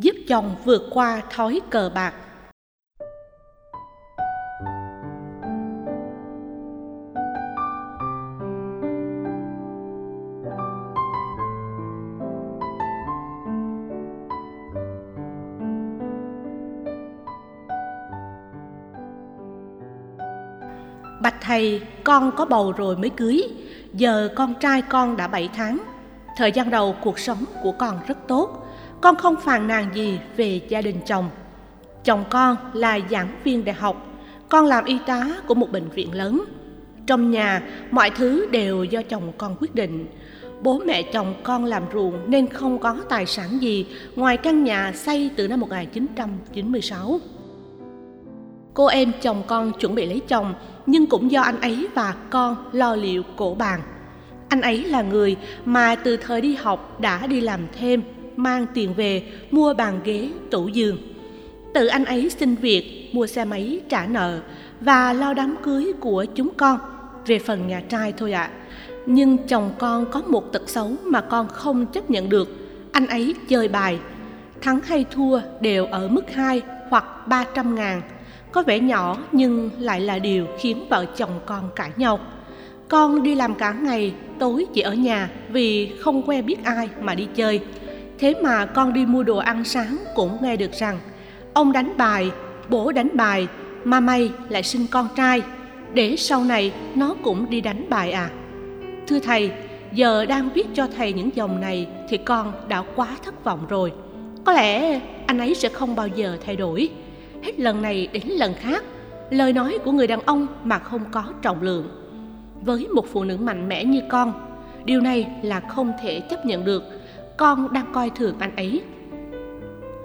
giúp chồng vượt qua thói cờ bạc. Bạch thầy, con có bầu rồi mới cưới, giờ con trai con đã 7 tháng. Thời gian đầu cuộc sống của con rất tốt, con không phàn nàn gì về gia đình chồng. Chồng con là giảng viên đại học, con làm y tá của một bệnh viện lớn. Trong nhà, mọi thứ đều do chồng con quyết định. Bố mẹ chồng con làm ruộng nên không có tài sản gì ngoài căn nhà xây từ năm 1996. Cô em chồng con chuẩn bị lấy chồng nhưng cũng do anh ấy và con lo liệu cổ bàn. Anh ấy là người mà từ thời đi học đã đi làm thêm, mang tiền về mua bàn ghế, tủ giường. Tự anh ấy xin việc, mua xe máy trả nợ và lo đám cưới của chúng con về phần nhà trai thôi ạ. À. Nhưng chồng con có một tật xấu mà con không chấp nhận được. Anh ấy chơi bài, thắng hay thua đều ở mức 2 hoặc 300 ngàn có vẻ nhỏ nhưng lại là điều khiến vợ chồng con cãi nhau con đi làm cả ngày tối chỉ ở nhà vì không quen biết ai mà đi chơi thế mà con đi mua đồ ăn sáng cũng nghe được rằng, ông đánh bài, bố đánh bài, mà mày lại sinh con trai. Để sau này nó cũng đi đánh bài à. Thưa thầy, giờ đang viết cho thầy những dòng này thì con đã quá thất vọng rồi. Có lẽ anh ấy sẽ không bao giờ thay đổi. Hết lần này đến lần khác, lời nói của người đàn ông mà không có trọng lượng. Với một phụ nữ mạnh mẽ như con, điều này là không thể chấp nhận được con đang coi thường anh ấy.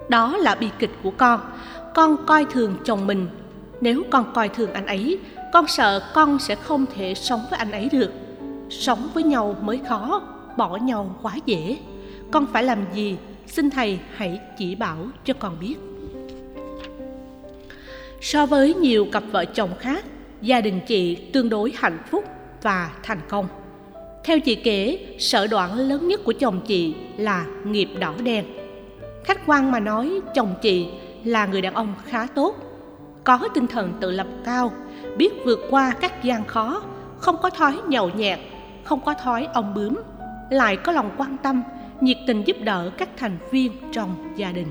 Đó là bi kịch của con. Con coi thường chồng mình. Nếu con coi thường anh ấy con sợ con sẽ không thể sống với anh ấy được. Sống với nhau mới khó bỏ nhau quá dễ. Con phải làm gì? Xin thầy hãy chỉ bảo cho con biết. So với nhiều cặp vợ chồng khác, gia đình chị tương đối hạnh phúc và thành công. Theo chị kể, sở đoạn lớn nhất của chồng chị là nghiệp đỏ đen. Khách quan mà nói, chồng chị là người đàn ông khá tốt, có tinh thần tự lập cao, biết vượt qua các gian khó, không có thói nhậu nhẹt, không có thói ông bướm, lại có lòng quan tâm, nhiệt tình giúp đỡ các thành viên trong gia đình.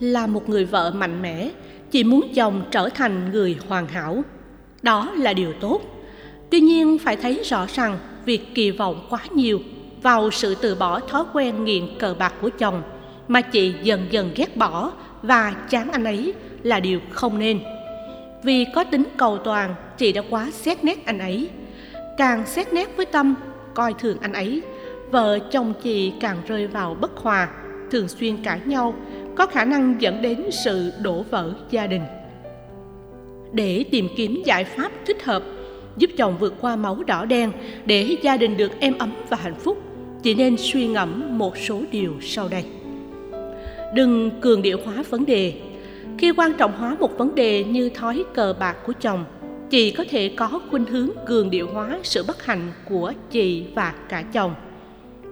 Là một người vợ mạnh mẽ, chị muốn chồng trở thành người hoàn hảo đó là điều tốt tuy nhiên phải thấy rõ rằng việc kỳ vọng quá nhiều vào sự từ bỏ thói quen nghiện cờ bạc của chồng, mà chị dần dần ghét bỏ và chán anh ấy là điều không nên. Vì có tính cầu toàn, chị đã quá xét nét anh ấy. Càng xét nét với tâm, coi thường anh ấy, vợ chồng chị càng rơi vào bất hòa, thường xuyên cãi nhau, có khả năng dẫn đến sự đổ vỡ gia đình. Để tìm kiếm giải pháp thích hợp giúp chồng vượt qua máu đỏ đen để gia đình được êm ấm và hạnh phúc. Chị nên suy ngẫm một số điều sau đây. Đừng cường điệu hóa vấn đề. Khi quan trọng hóa một vấn đề như thói cờ bạc của chồng, chị có thể có khuynh hướng cường điệu hóa sự bất hạnh của chị và cả chồng.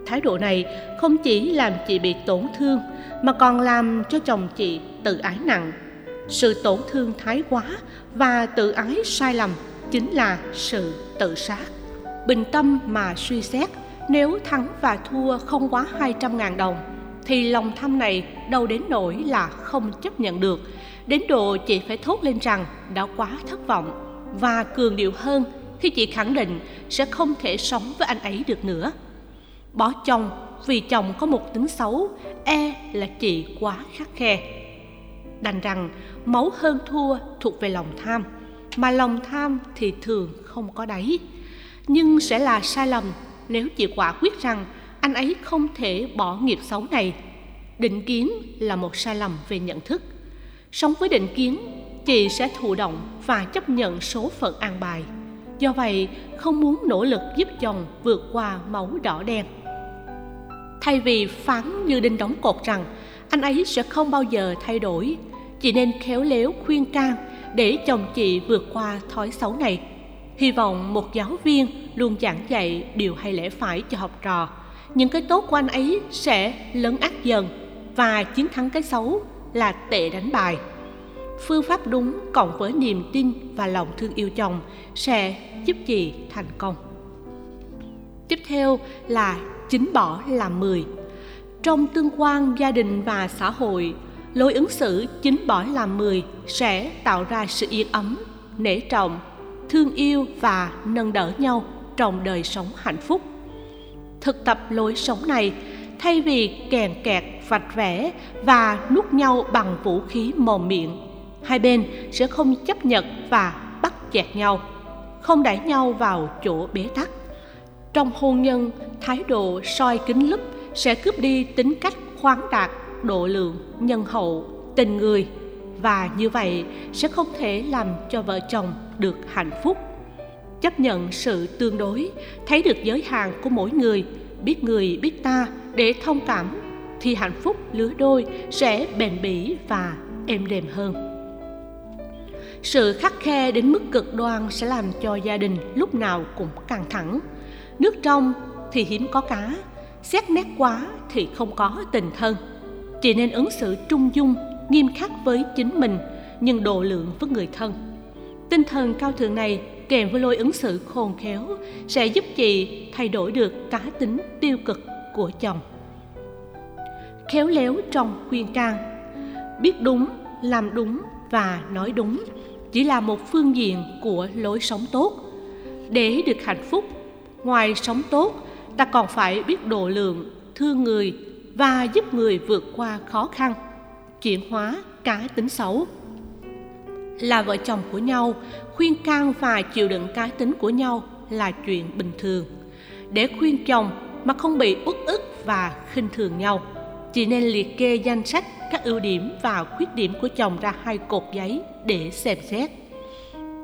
Thái độ này không chỉ làm chị bị tổn thương, mà còn làm cho chồng chị tự ái nặng. Sự tổn thương thái quá và tự ái sai lầm chính là sự tự sát. Bình tâm mà suy xét, nếu thắng và thua không quá 200.000 đồng, thì lòng tham này đâu đến nỗi là không chấp nhận được. Đến độ chị phải thốt lên rằng đã quá thất vọng. Và cường điệu hơn, khi chị khẳng định sẽ không thể sống với anh ấy được nữa. Bỏ chồng, vì chồng có một tính xấu e là chị quá khắc khe. Đành rằng máu hơn thua thuộc về lòng tham mà lòng tham thì thường không có đáy. Nhưng sẽ là sai lầm nếu chị quả quyết rằng anh ấy không thể bỏ nghiệp xấu này. Định kiến là một sai lầm về nhận thức. Sống với định kiến, chị sẽ thụ động và chấp nhận số phận an bài. Do vậy, không muốn nỗ lực giúp chồng vượt qua máu đỏ đen. Thay vì phán như đinh đóng cột rằng anh ấy sẽ không bao giờ thay đổi, chị nên khéo léo khuyên can để chồng chị vượt qua thói xấu này. Hy vọng một giáo viên luôn giảng dạy điều hay lẽ phải cho học trò. Những cái tốt của anh ấy sẽ lớn ác dần và chiến thắng cái xấu là tệ đánh bài. Phương pháp đúng cộng với niềm tin và lòng thương yêu chồng sẽ giúp chị thành công. Tiếp theo là chính bỏ làm mười. Trong tương quan gia đình và xã hội lối ứng xử chính bỏ làm mười sẽ tạo ra sự yên ấm, nể trọng, thương yêu và nâng đỡ nhau trong đời sống hạnh phúc. Thực tập lối sống này, thay vì kèn kẹt, vạch vẽ và nuốt nhau bằng vũ khí mồm miệng, hai bên sẽ không chấp nhận và bắt chẹt nhau, không đẩy nhau vào chỗ bế tắc. Trong hôn nhân, thái độ soi kính lúp sẽ cướp đi tính cách khoáng đạt độ lượng, nhân hậu, tình người. Và như vậy sẽ không thể làm cho vợ chồng được hạnh phúc. Chấp nhận sự tương đối, thấy được giới hạn của mỗi người, biết người, biết ta để thông cảm, thì hạnh phúc lứa đôi sẽ bền bỉ và êm đềm hơn. Sự khắc khe đến mức cực đoan sẽ làm cho gia đình lúc nào cũng căng thẳng. Nước trong thì hiếm có cá, xét nét quá thì không có tình thân chỉ nên ứng xử trung dung, nghiêm khắc với chính mình, nhưng độ lượng với người thân. Tinh thần cao thượng này kèm với lối ứng xử khôn khéo sẽ giúp chị thay đổi được cá tính tiêu cực của chồng. Khéo léo trong khuyên can, biết đúng, làm đúng và nói đúng chỉ là một phương diện của lối sống tốt. Để được hạnh phúc, ngoài sống tốt, ta còn phải biết độ lượng thương người và giúp người vượt qua khó khăn, chuyển hóa cá tính xấu. Là vợ chồng của nhau, khuyên can và chịu đựng cá tính của nhau là chuyện bình thường. Để khuyên chồng mà không bị uất ức và khinh thường nhau, chị nên liệt kê danh sách các ưu điểm và khuyết điểm của chồng ra hai cột giấy để xem xét.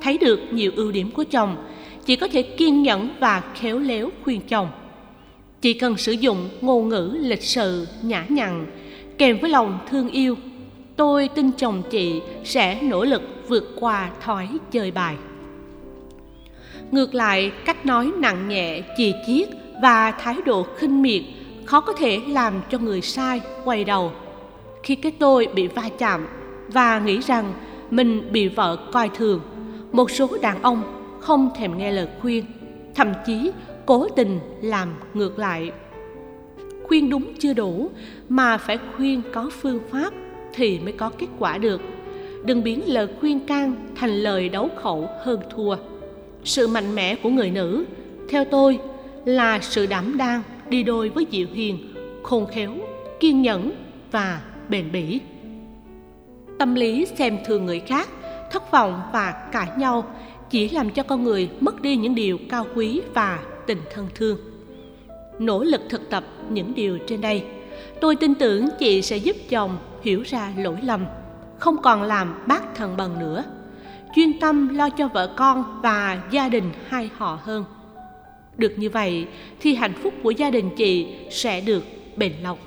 Thấy được nhiều ưu điểm của chồng, chị có thể kiên nhẫn và khéo léo khuyên chồng chỉ cần sử dụng ngôn ngữ lịch sự nhã nhặn, kèm với lòng thương yêu, tôi tin chồng chị sẽ nỗ lực vượt qua thói chơi bài. Ngược lại, cách nói nặng nhẹ, chì chiết và thái độ khinh miệt khó có thể làm cho người sai quay đầu. Khi cái tôi bị va chạm và nghĩ rằng mình bị vợ coi thường, một số đàn ông không thèm nghe lời khuyên, thậm chí cố tình làm ngược lại. Khuyên đúng chưa đủ, mà phải khuyên có phương pháp thì mới có kết quả được. Đừng biến lời khuyên can thành lời đấu khẩu hơn thua. Sự mạnh mẽ của người nữ, theo tôi, là sự đảm đang đi đôi với dịu hiền, khôn khéo, kiên nhẫn và bền bỉ. Tâm lý xem thường người khác, thất vọng và cãi nhau chỉ làm cho con người mất đi những điều cao quý và tình thân thương. Nỗ lực thực tập những điều trên đây, tôi tin tưởng chị sẽ giúp chồng hiểu ra lỗi lầm, không còn làm bác thần bần nữa. Chuyên tâm lo cho vợ con và gia đình hai họ hơn. Được như vậy thì hạnh phúc của gia đình chị sẽ được bền lâu.